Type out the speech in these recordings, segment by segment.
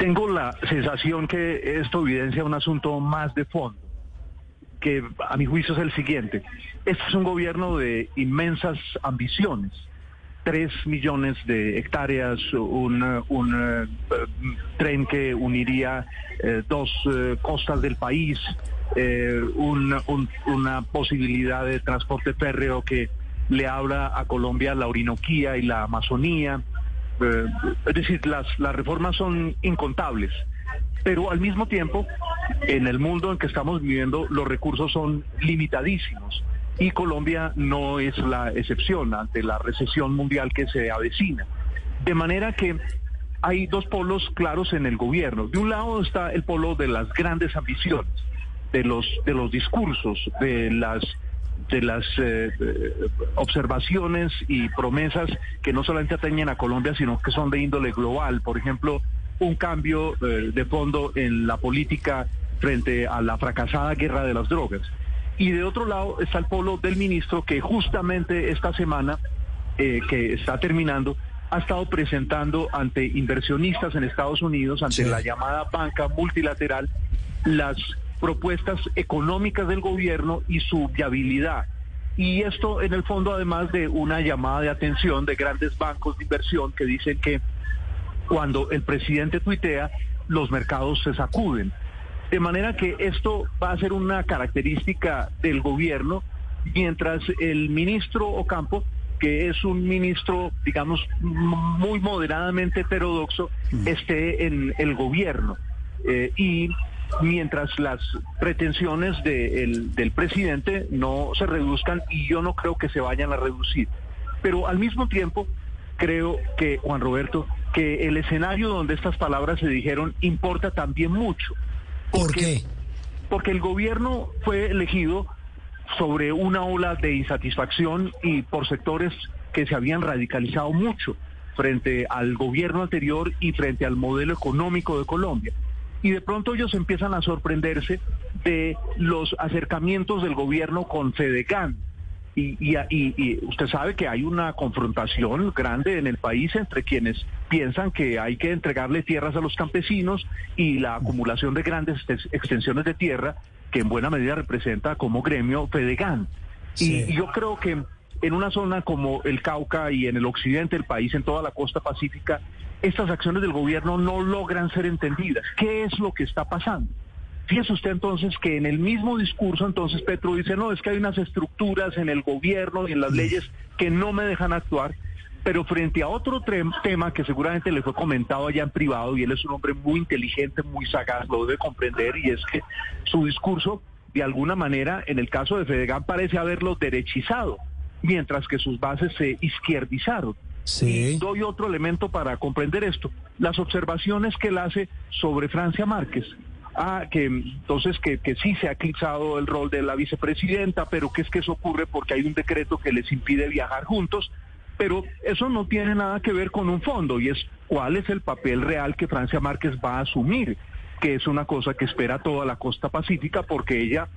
Tengo la sensación que esto evidencia un asunto más de fondo, que a mi juicio es el siguiente. Este es un gobierno de inmensas ambiciones. Tres millones de hectáreas, un, eh, tren que uniría eh, dos eh, costas del país, un- una posibilidad de transporte férreo que le habla a Colombia la Orinoquía y la Amazonía. Eh, es decir, las, reformas son incontables, pero al mismo tiempo, en el mundo en que estamos viviendo, los recursos son limitadísimos y Colombia no es la excepción ante la recesión mundial que se avecina. De manera que hay dos polos claros en el gobierno. De un lado está el polo de las grandes ambiciones, de los, de los discursos, de las de las eh, eh, observaciones y promesas que no solamente atañen a Colombia, sino que son de índole global. Por ejemplo, un cambio eh, de fondo en la política frente a la fracasada guerra de las drogas. Y de otro lado está el polo del ministro que justamente esta semana, eh, que está terminando, ha estado presentando ante inversionistas en Estados Unidos, ante Sí. la llamada banca multilateral, las propuestas económicas del gobierno y su viabilidad. Y esto en el fondo además de una llamada de atención de grandes bancos de inversión que dicen que cuando el presidente tuitea, los mercados se sacuden. De manera que esto va a ser una característica del gobierno, mientras el ministro Ocampo, que es un ministro, digamos, muy moderadamente heterodoxo, esté en el gobierno. Eh, y mientras las pretensiones de el- del presidente no se reduzcan, y yo no creo que se vayan a reducir. Pero al mismo tiempo, creo que, Juan Roberto, que el escenario donde estas palabras se dijeron importa también mucho. ¿Por qué? Porque el gobierno fue elegido sobre una ola de insatisfacción y por sectores que se habían radicalizado mucho frente al gobierno anterior y frente al modelo económico de Colombia. Y de pronto ellos empiezan a sorprenderse de los acercamientos del gobierno con Fedegan. Y, y- y- y usted sabe que hay una confrontación grande en el país entre quienes piensan que hay que entregarle tierras a los campesinos y la acumulación de grandes ex- extensiones de tierra que en buena medida representa como gremio Fedegan. Sí. Y yo creo que en una zona como el Cauca y en el occidente del país, en toda la costa pacífica, estas acciones del gobierno no logran ser entendidas. ¿Qué es lo que está pasando? Fíjese usted entonces que en el mismo discurso entonces Petro dice, no, es que hay unas estructuras en el gobierno y en las leyes que no me dejan actuar, pero frente a otro tema que seguramente le fue comentado allá en privado, y él es un hombre muy inteligente, muy sagaz, lo debe comprender, y es que su discurso, de alguna manera, en el caso de Fedegan, parece haberlo derechizado, mientras que sus bases se izquierdizaron. Doy otro elemento para comprender esto. Las observaciones que él hace sobre Francia Márquez. Ah, que entonces que, que sí se ha eclipsado el rol de la vicepresidenta, pero que es que eso ocurre porque hay un decreto que les impide viajar juntos. Pero eso no tiene nada que ver con un fondo y es cuál es el papel real que Francia Márquez va a asumir, que es una cosa que espera toda la costa pacífica porque ella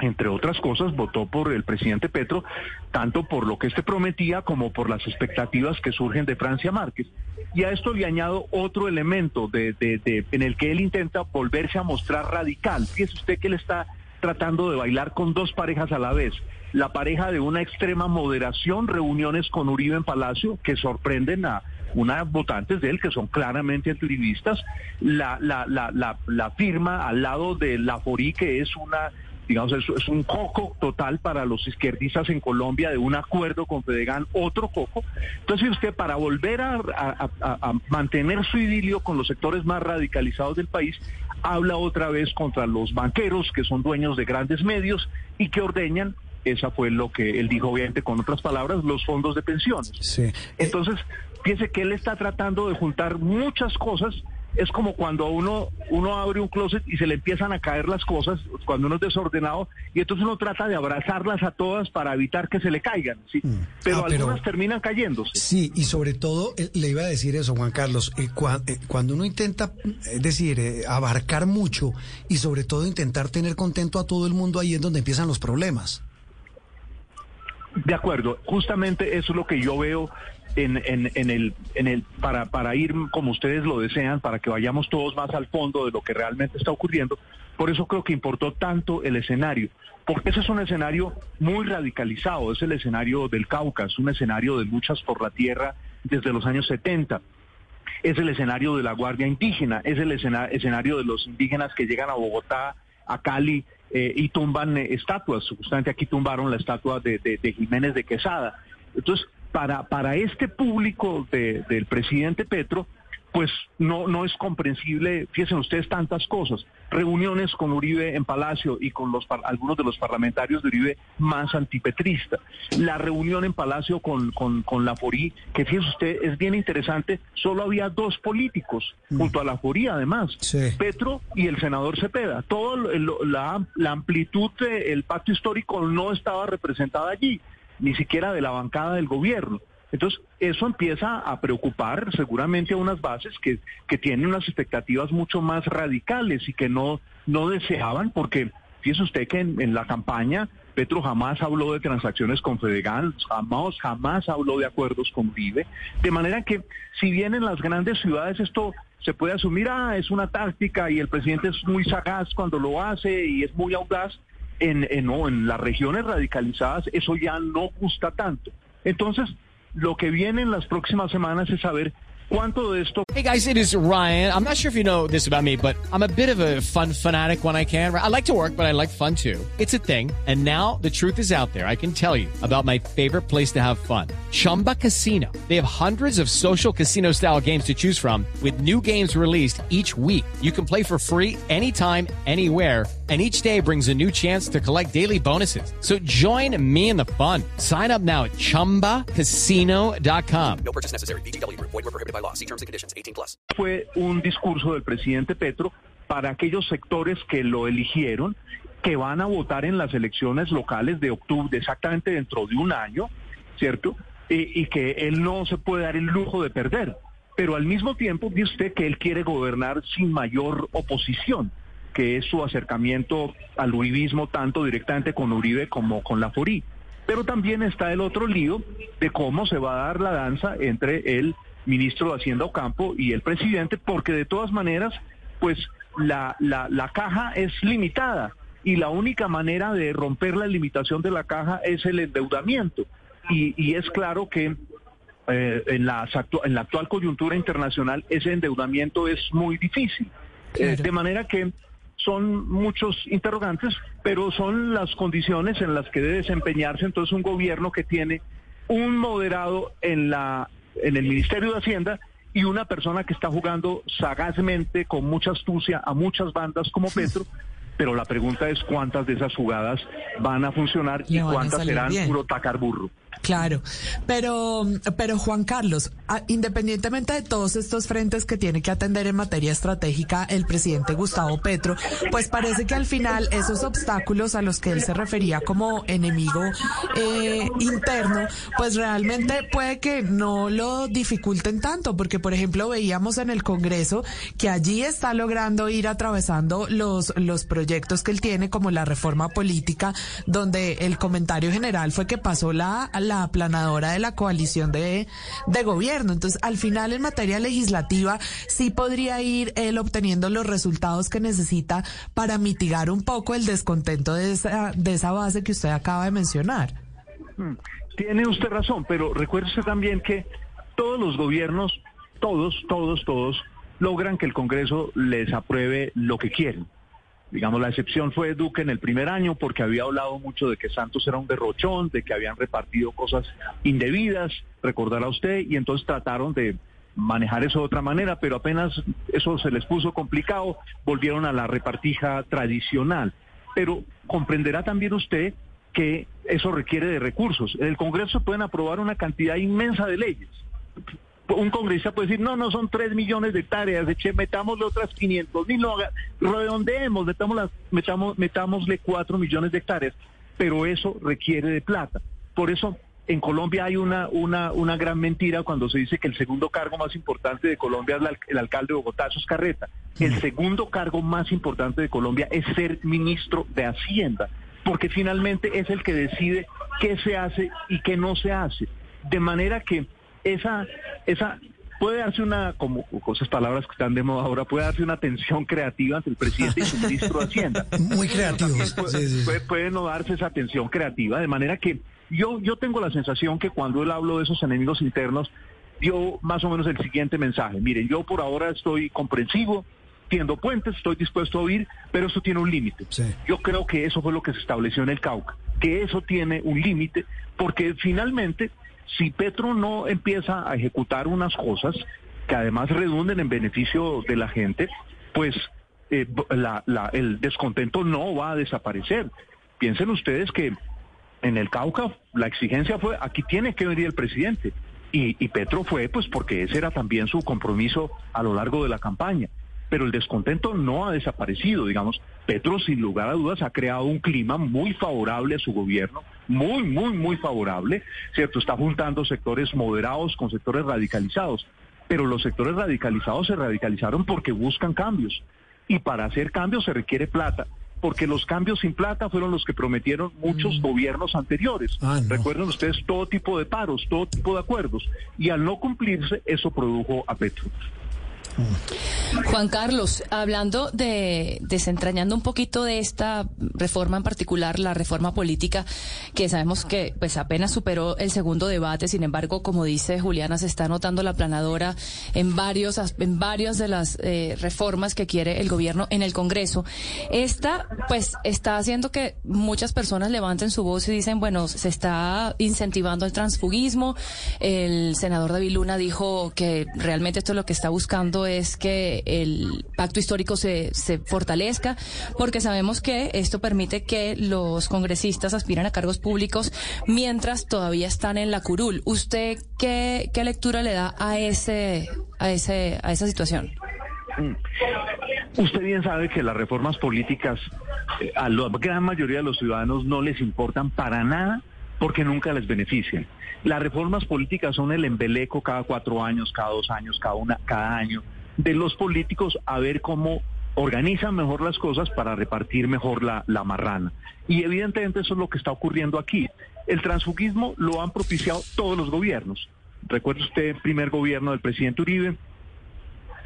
entre otras cosas, votó por el presidente Petro, tanto por lo que este prometía como por las expectativas que surgen de Francia Márquez. Y a esto le añado otro elemento en el que él intenta volverse a mostrar radical. Fíjese usted que él está tratando de bailar con dos parejas a la vez. La pareja de una extrema moderación, reuniones con Uribe en Palacio, que sorprenden a unas votantes de él que son claramente antiuribistas, la, la, la, la, la firma al lado de la Forí, que es una digamos, es, es un coco total para los izquierdistas en Colombia de un acuerdo con Fedegan, otro coco. Entonces usted para volver a, a- a- a mantener su idilio con los sectores más radicalizados del país, habla otra vez contra los banqueros que son dueños de grandes medios y que ordeñan esa fue lo que él dijo, obviamente, con otras palabras, los fondos de pensiones. Sí. Entonces, piense que él está tratando de juntar muchas cosas. Es como cuando uno, uno abre un closet y se le empiezan a caer las cosas, cuando uno es desordenado, y entonces uno trata de abrazarlas a todas para evitar que se le caigan, ¿sí? Pero Ah, pero- algunas terminan cayéndose. Sí, y sobre todo eh, le iba a decir eso, Juan Carlos, eh, cua- eh, cuando uno intenta, es decir, abarcar mucho y sobre todo intentar tener contento a todo el mundo, ahí es donde empiezan los problemas. De acuerdo, justamente eso es lo que yo veo en, en, el, en el para, para ir como ustedes lo desean, para que vayamos todos más al fondo de lo que realmente está ocurriendo. Por eso creo que importó tanto el escenario, porque ese es un escenario muy radicalizado, es el escenario del Cauca, es un escenario de luchas por la tierra desde los años 70 es el escenario de la Guardia Indígena, es el escena- escenario de los indígenas que llegan a Bogotá, a Cali eh, y tumban eh, estatuas. Justamente aquí tumbaron la estatua de, de- de Jiménez de Quesada. Entonces, para, para este público de- del presidente Petro, pues no, no es comprensible, fíjense ustedes tantas cosas, reuniones con Uribe en Palacio y con los algunos de los parlamentarios de Uribe más antipetristas, la reunión en Palacio con, con, con la Forí, que fíjese usted, es bien interesante, solo había dos políticos junto a la Forí además, Sí. Petro y el senador Cepeda, todo lo- la, la amplitud del pacto histórico no estaba representada allí, ni siquiera de la bancada del gobierno. Entonces, eso empieza a preocupar seguramente a unas bases que, que tienen unas expectativas mucho más radicales y que no, no deseaban, porque fíjese usted que en, la campaña Petro jamás habló de transacciones con Fedegan, jamás, jamás habló de acuerdos con Vive, de manera que si bien en las grandes ciudades esto se puede asumir, ah, es una táctica y el presidente es muy sagaz cuando lo hace y es muy audaz, en, en, no, en las regiones radicalizadas eso ya no gusta tanto. Entonces, lo que viene en las próximas semanas es saber cuánto de esto Hey guys, it is Ryan. I'm not sure if you know this about me, but I'm a bit of a fun fanatic when I can. I like to work, but I like fun too. It's a thing. And now the truth is out there. I can tell you about my favorite place to have fun. Chumba Casino. They have hundreds of social casino style games to choose from with new games released each week. You can play for free anytime, anywhere. And each day brings a new chance to collect daily bonuses. So join me in the fun. Sign up now at chumbacasino.com. No purchase necessary. VGW Group. Void were prohibited by law. See terms and conditions. 18 plus. fue un discurso del presidente Petro para aquellos sectores que lo eligieron, que van a votar en las elecciones locales de octubre, exactamente dentro de un año, ¿cierto? Y, y que él no se puede dar el lujo de perder. Pero al mismo tiempo, dice usted que él quiere gobernar sin mayor oposición, que es su acercamiento al uribismo tanto directamente con Uribe como con la Forí. Pero también está el otro lío de cómo se va a dar la danza entre el ministro de Hacienda Ocampo y el presidente, porque de todas maneras, pues la, la, la caja es limitada y la única manera de romper la limitación de la caja es el endeudamiento. Y, y es claro que eh, en, las actu- en la actual coyuntura internacional ese endeudamiento es muy difícil. Eh, de manera que son muchos interrogantes, pero son las condiciones en las que debe desempeñarse entonces un gobierno que tiene un moderado en la en el Ministerio de Hacienda y una persona que está jugando sagazmente con mucha astucia a muchas bandas como Petro, pero la pregunta es cuántas de esas jugadas van a funcionar y cuántas serán burro. Claro, pero, pero Juan Carlos, independientemente de todos estos frentes que tiene que atender en materia estratégica el presidente Gustavo Petro, pues parece que al final esos obstáculos a los que él se refería como enemigo eh, interno, pues realmente puede que no lo dificulten tanto, porque por ejemplo veíamos en el Congreso que allí está logrando ir atravesando los, los proyectos que él tiene como la reforma política, donde el comentario general fue que pasó la, la aplanadora de la coalición de, de gobierno. Entonces, al final, en materia legislativa, sí podría ir él obteniendo los resultados que necesita para mitigar un poco el descontento de esa, de esa base que usted acaba de mencionar. Tiene usted razón, pero recuérdese también que todos los gobiernos, todos, todos, todos, logran que el Congreso les apruebe lo que quieren. Digamos, la excepción fue Duque en el primer año porque había hablado mucho de que Santos era un derrochón, de que habían repartido cosas indebidas, recordará usted, y entonces trataron de manejar eso de otra manera, pero apenas eso se les puso complicado, volvieron a la repartija tradicional. Pero comprenderá también usted que eso requiere de recursos. En el Congreso pueden aprobar una cantidad inmensa de leyes. Un congresista puede decir, no, no son 3 millones de hectáreas, eche, metámosle otras 500 mil, no, haga- redondeemos, metamos las, metamos, metámosle 4 millones de hectáreas, pero eso requiere de plata. Por eso en Colombia hay una, una, una gran mentira cuando se dice que el segundo cargo más importante de Colombia es la- el alcalde de Bogotá, eso es carreta. El segundo cargo más importante de Colombia es ser ministro de Hacienda, porque finalmente es el que decide qué se hace y qué no se hace. De manera que esa, esa puede darse una, como con esas palabras que están de moda ahora, puede darse una tensión creativa entre el presidente y su ministro de Hacienda. Muy creativos. Puede, Sí, sí, sí. puede- puede no darse esa tensión creativa, de manera que yo, yo tengo la sensación que cuando él habló de esos enemigos internos, dio más o menos el siguiente mensaje. Miren, yo por ahora estoy comprensivo, tiendo puentes, estoy dispuesto a oír, pero eso tiene un límite. Sí. Yo creo que eso fue lo que se estableció en el Cauca, que eso tiene un límite, porque finalmente, si Petro no empieza a ejecutar unas cosas que además redunden en beneficio de la gente, pues eh, la- el descontento no va a desaparecer. Piensen ustedes que en el Cauca la exigencia fue, aquí tiene que venir el presidente. Y Petro fue, pues porque ese era también su compromiso a lo largo de la campaña. Pero el descontento no ha desaparecido, digamos. Petro, sin lugar a dudas, ha creado un clima muy favorable a su gobierno, muy, muy, muy favorable, ¿cierto? Está juntando sectores moderados con sectores radicalizados. Pero los sectores radicalizados se radicalizaron porque buscan cambios. Y para hacer cambios se requiere plata porque los cambios sin plata fueron los que prometieron muchos gobiernos anteriores. Ah, no. Recuerden ustedes todo tipo de paros, todo tipo de acuerdos. Y al no cumplirse, eso produjo a Petro. Juan Carlos, hablando de desentrañando un poquito de esta reforma en particular, la reforma política, que sabemos que pues apenas superó el segundo debate, sin embargo, como dice Juliana, se está notando la planadora en varios en varias de las eh, reformas que quiere el gobierno en el Congreso. Esta pues está haciendo que muchas personas levanten su voz y dicen, bueno, se está incentivando el transfugismo. El senador David Luna dijo que realmente esto lo que está buscando es que el pacto histórico se, se fortalezca, porque sabemos que esto permite que los congresistas aspiren a cargos públicos mientras todavía están en la curul. ¿Usted qué, lectura le da a ese, a ese, a esa situación? Usted bien sabe que las reformas políticas eh, a la gran mayoría de los ciudadanos no les importan para nada porque nunca les benefician. Las reformas políticas son el embeleco cada cuatro años, cada dos años, cada una, cada año de los políticos a ver cómo organizan mejor las cosas para repartir mejor la, la marrana. Y evidentemente eso es lo que está ocurriendo aquí. El transfugismo lo han propiciado todos los gobiernos. Recuerda usted el primer gobierno del presidente Uribe,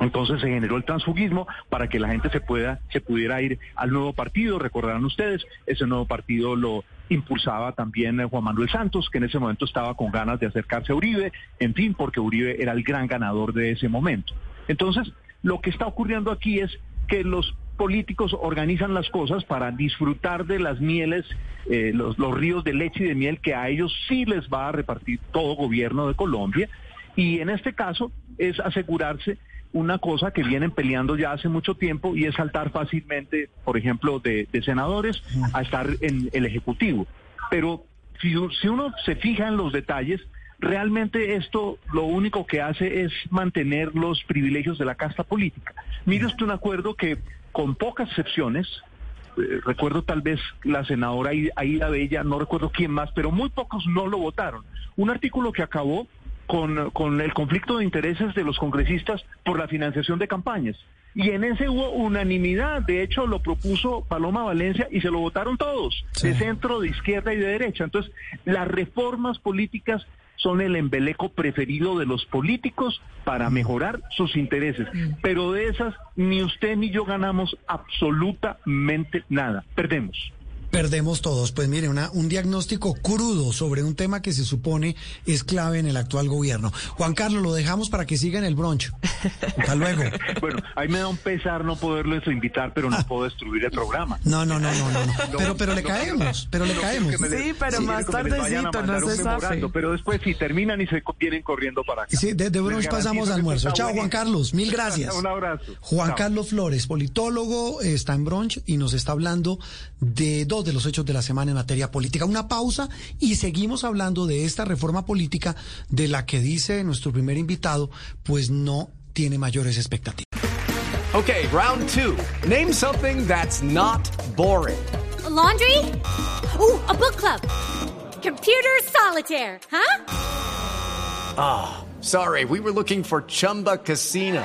entonces se generó el transfugismo para que la gente se pueda, se pudiera ir al nuevo partido. Recordarán ustedes, ese nuevo partido lo impulsaba también eh, Juan Manuel Santos, que en ese momento estaba con ganas de acercarse a Uribe, en fin, porque Uribe era el gran ganador de ese momento. Entonces, lo que está ocurriendo aquí es que los políticos organizan las cosas para disfrutar de las mieles, eh, los, ríos de leche y de miel que a ellos sí les va a repartir todo gobierno de Colombia. Y en este caso es asegurarse una cosa que vienen peleando ya hace mucho tiempo y es saltar fácilmente, por ejemplo, de, senadores a estar en el Ejecutivo. Pero si uno se fija en los detalles, realmente esto lo único que hace es mantener los privilegios de la casta política. Mire usted un acuerdo que con pocas excepciones, eh, recuerdo tal vez la senadora Aida- Bella, no recuerdo quién más, pero muy pocos no lo votaron. Un artículo que acabó con, con el conflicto de intereses de los congresistas por la financiación de campañas. Y en ese hubo unanimidad, de hecho lo propuso Paloma Valencia y se lo votaron todos, Sí. de centro, de izquierda y de derecha. Entonces, las reformas políticas son el embeleco preferido de los políticos para mejorar sus intereses. Pero de esas, ni usted ni yo ganamos absolutamente nada. Perdemos. Perdemos todos. Pues mire, una, un diagnóstico crudo sobre un tema que se supone es clave en el actual gobierno. Juan Carlos, lo dejamos para que siga en el broncho. Hasta luego. Bueno, ahí me da un pesar no poderles invitar, pero no puedo destruir el programa. No, no, no, no, no. no. Pero, pero le caemos, pero le caemos. Sí, pero no más tardecito, no se memorando, Pero después si terminan y se vienen corriendo para acá. Sí, de, garantizo pasamos almuerzo. Chao, Juan. Carlos. Mil gracias. Un abrazo. Juan Chao. Carlos Flores, politólogo, está en brunch y nos está hablando de dos de los hechos de la semana en materia política. Una pausa y seguimos hablando de esta reforma política de la que dice nuestro primer invitado, pues no tiene mayores expectativas. Okay, round two. Name something that's not boring. A laundry? Ooh, a book club. Computer solitaire, huh? Ah, oh, sorry, we were looking for Chumba Casino.